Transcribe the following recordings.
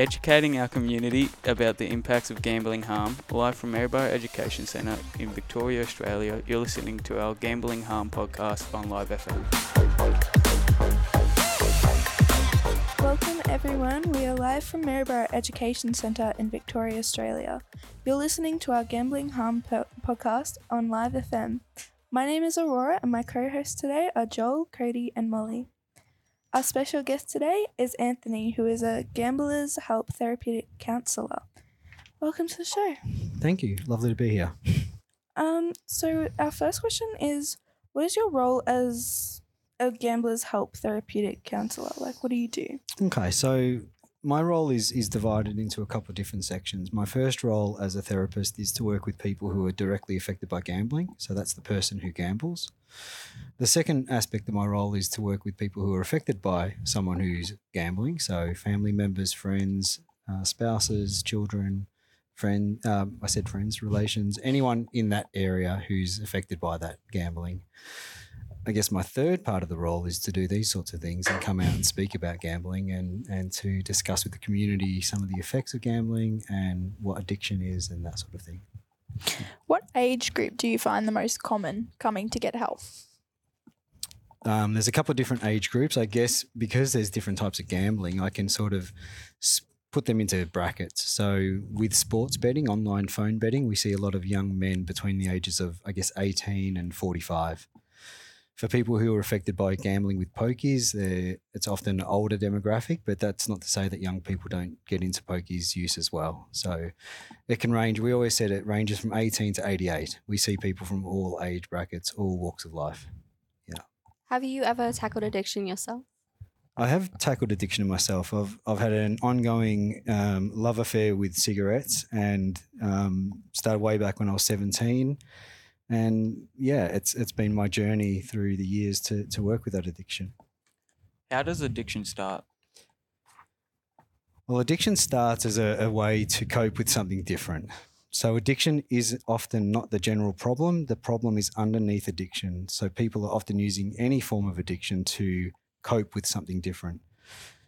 educating our community about the impacts of gambling harm. Live from Maryborough Education Centre in Victoria, Australia, you're listening to our Gambling Harm podcast on Live FM. Welcome everyone. We are live from Maryborough Education Centre in Victoria, Australia. You're listening to our Gambling Harm po- podcast on Live FM. My name is Aurora, and my co hosts today are Joel, Cody, and Molly. Our special guest today is Anthony, who is a Gamblers Help Therapeutic Counsellor. Welcome to the show. Thank you. Lovely to be here. Um, so our first question is what is your role as a Gamblers Help Therapeutic Counsellor? Like what do you do? Okay, so my role is is divided into a couple of different sections. My first role as a therapist is to work with people who are directly affected by gambling. So that's the person who gambles. The second aspect of my role is to work with people who are affected by someone who's gambling. So family members, friends, uh, spouses, children, friend. Um, I said friends, relations, anyone in that area who's affected by that gambling. I guess my third part of the role is to do these sorts of things and come out and speak about gambling and, and to discuss with the community some of the effects of gambling and what addiction is and that sort of thing. What age group do you find the most common coming to get help? Um, there's a couple of different age groups. I guess because there's different types of gambling, I can sort of put them into brackets. So with sports betting, online phone betting, we see a lot of young men between the ages of, I guess, 18 and 45. For people who are affected by gambling with pokies, it's often an older demographic, but that's not to say that young people don't get into pokies use as well. So it can range. We always said it ranges from 18 to 88. We see people from all age brackets, all walks of life. Yeah. Have you ever tackled addiction yourself? I have tackled addiction myself. I've I've had an ongoing um, love affair with cigarettes, and um, started way back when I was seventeen. And yeah, it's it's been my journey through the years to to work with that addiction. How does addiction start? Well, addiction starts as a, a way to cope with something different. So, addiction is often not the general problem. The problem is underneath addiction. So, people are often using any form of addiction to cope with something different.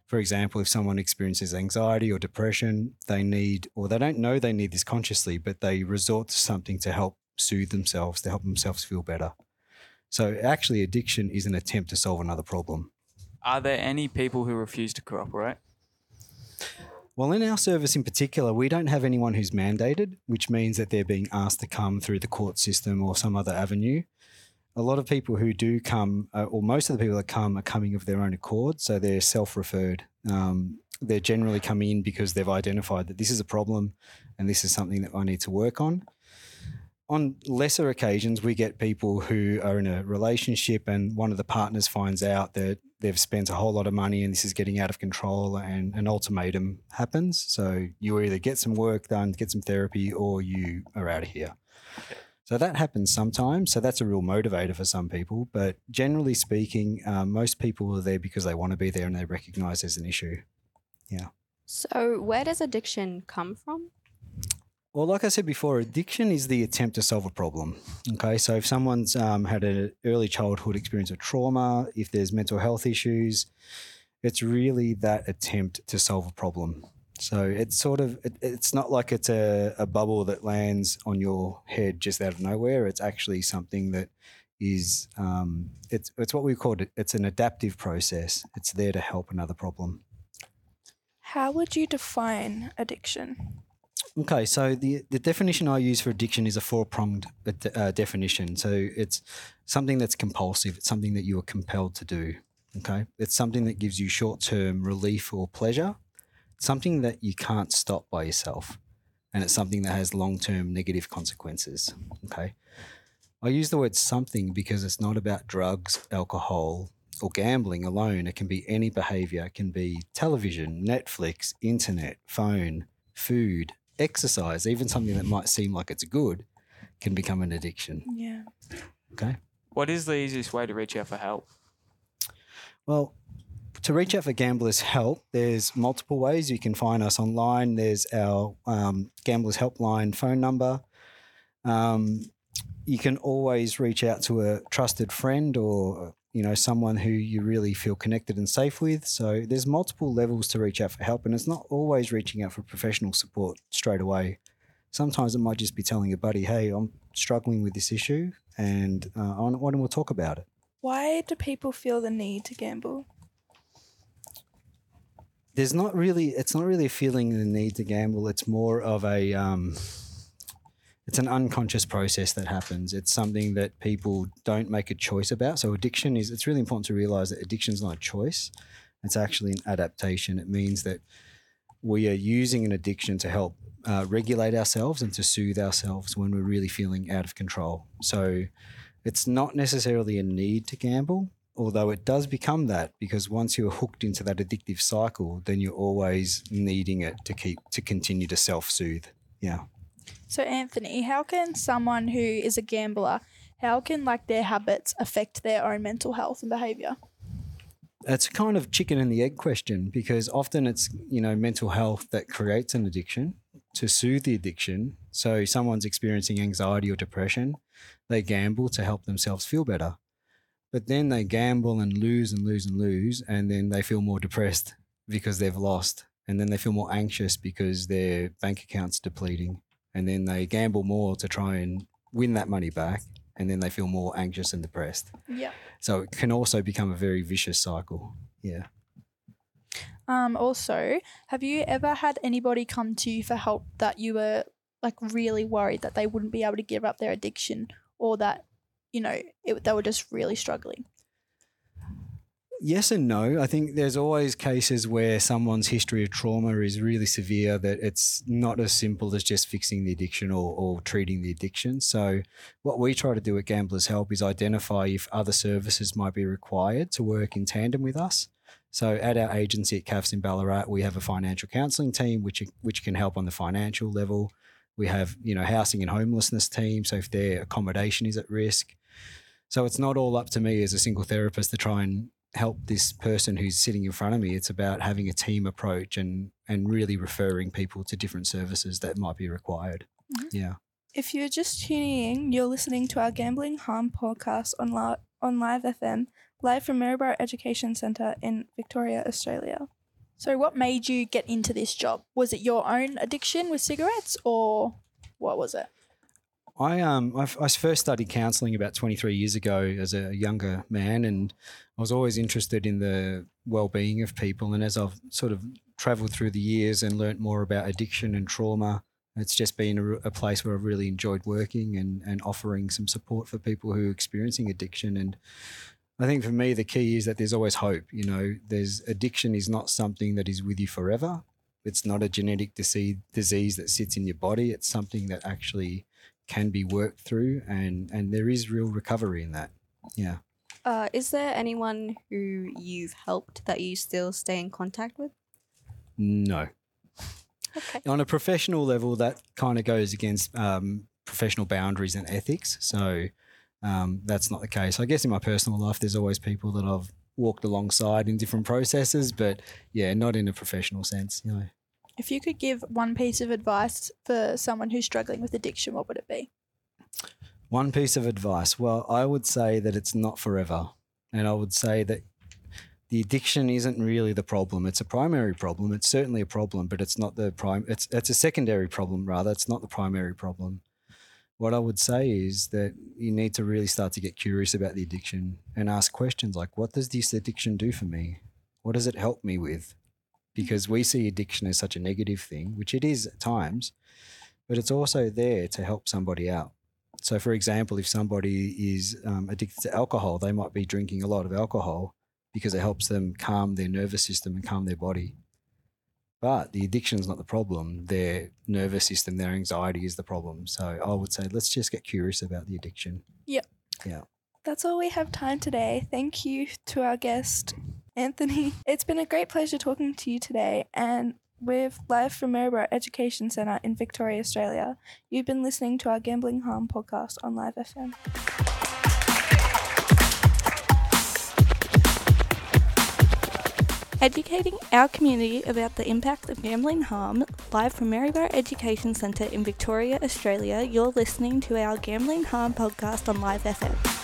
For example, if someone experiences anxiety or depression, they need, or they don't know they need this consciously, but they resort to something to help soothe themselves, to help themselves feel better. So, actually, addiction is an attempt to solve another problem. Are there any people who refuse to cooperate? Well, in our service in particular, we don't have anyone who's mandated, which means that they're being asked to come through the court system or some other avenue. A lot of people who do come, uh, or most of the people that come, are coming of their own accord. So they're self referred. Um, they're generally coming in because they've identified that this is a problem and this is something that I need to work on. On lesser occasions, we get people who are in a relationship and one of the partners finds out that they've spent a whole lot of money and this is getting out of control and an ultimatum happens. So you either get some work done, get some therapy, or you are out of here. So that happens sometimes. So that's a real motivator for some people. But generally speaking, um, most people are there because they want to be there and they recognize there's an issue. Yeah. So, where does addiction come from? Well, like I said before, addiction is the attempt to solve a problem. Okay, so if someone's um, had an early childhood experience of trauma, if there's mental health issues, it's really that attempt to solve a problem. So it's sort of, it, it's not like it's a, a bubble that lands on your head just out of nowhere. It's actually something that is, um, it's, it's what we call it, it's an adaptive process. It's there to help another problem. How would you define addiction? Okay, so the, the definition I use for addiction is a four pronged uh, definition. So it's something that's compulsive, it's something that you are compelled to do. Okay, it's something that gives you short term relief or pleasure, something that you can't stop by yourself, and it's something that has long term negative consequences. Okay, I use the word something because it's not about drugs, alcohol, or gambling alone. It can be any behavior, it can be television, Netflix, internet, phone, food, exercise, even something that might seem like it's good, can become an addiction. Yeah. Okay. What is the easiest way to reach out for help? Well, to reach out for gamblers' help, there's multiple ways. You can find us online. There's our um, gamblers' helpline phone number. Um, you can always reach out to a trusted friend or you know someone who you really feel connected and safe with. So there's multiple levels to reach out for help, and it's not always reaching out for professional support straight away. Sometimes it might just be telling a buddy, "Hey, I'm struggling with this issue, and uh, I want to talk about it." Why do people feel the need to gamble? There's not really. It's not really a feeling the need to gamble. It's more of a. Um, it's an unconscious process that happens. It's something that people don't make a choice about. So addiction is. It's really important to realize that addiction is not a choice. It's actually an adaptation. It means that we are using an addiction to help uh, regulate ourselves and to soothe ourselves when we're really feeling out of control. So it's not necessarily a need to gamble, although it does become that because once you're hooked into that addictive cycle, then you're always needing it to keep to continue to self-soothe. Yeah. So Anthony, how can someone who is a gambler, how can like their habits affect their own mental health and behavior? It's a kind of chicken and the egg question because often it's, you know, mental health that creates an addiction to soothe the addiction. So someone's experiencing anxiety or depression, they gamble to help themselves feel better. But then they gamble and lose and lose and lose, and then they feel more depressed because they've lost. And then they feel more anxious because their bank account's depleting. And then they gamble more to try and win that money back. And then they feel more anxious and depressed. Yeah. So it can also become a very vicious cycle. Yeah. Um, also, have you ever had anybody come to you for help that you were like really worried that they wouldn't be able to give up their addiction or that, you know, it, they were just really struggling? Yes and no. I think there's always cases where someone's history of trauma is really severe that it's not as simple as just fixing the addiction or, or treating the addiction. So, what we try to do at Gamblers Help is identify if other services might be required to work in tandem with us. So at our agency at CAFS in Ballarat, we have a financial counselling team which which can help on the financial level. We have you know housing and homelessness team. So if their accommodation is at risk, so it's not all up to me as a single therapist to try and help this person who's sitting in front of me. It's about having a team approach and and really referring people to different services that might be required. Mm-hmm. Yeah. If you're just tuning in, you're listening to our Gambling Harm podcast on, li- on Live FM, live from Maryborough Education Centre in Victoria, Australia. So, what made you get into this job? Was it your own addiction with cigarettes or what was it? I um I, I first studied counselling about 23 years ago as a younger man, and I was always interested in the well-being of people. And as I've sort of travelled through the years and learnt more about addiction and trauma, it's just been a, a, place where I've really enjoyed working and and offering some support for people who are experiencing addiction. And I think for me the key is that there's always hope. You know, there's addiction is not something that is with you forever. It's not a genetic disease disease that sits in your body. It's something that actually can be worked through and and there is real recovery in that. Yeah. Uh, is there anyone who you've helped that you still stay in contact with? No. Okay. On a professional level that kind of goes against um, professional boundaries and ethics. So um, that's not the case. I guess in my personal life there's always people that i've walked alongside in different processes but yeah not in a professional sense you know if you could give one piece of advice for someone who's struggling with addiction, what would it be? One piece of advice. Well, I would say that it's not forever. And I would say that the addiction isn't really the problem. It's a primary problem. It's certainly a problem, but it's not the prime it's it's a secondary problem rather. It's not the primary problem. What I would say is that you need to really start to get curious about the addiction and ask questions like what does this addiction do for me? What does it help me with? Because we see addiction as such a negative thing, which it is at times, but it's also there to help somebody out. So, for example, if somebody is um, addicted to alcohol, they might be drinking a lot of alcohol because it helps them calm their nervous system and calm their body. But the addiction is not the problem. Their nervous system, their anxiety is the problem. So I would say let's just get curious about the addiction. Yep. Yeah. That's all we have time today. Thank you to our guest, Anthony. It's been a great pleasure talking to you today, and we're live from Maryborough Education Centre in Victoria, Australia. You've been listening to our Gambling Harm podcast on Live FM. Educating our community about the impact of gambling harm, live from Maryborough Education Centre in Victoria, Australia, you're listening to our Gambling Harm podcast on Live FM.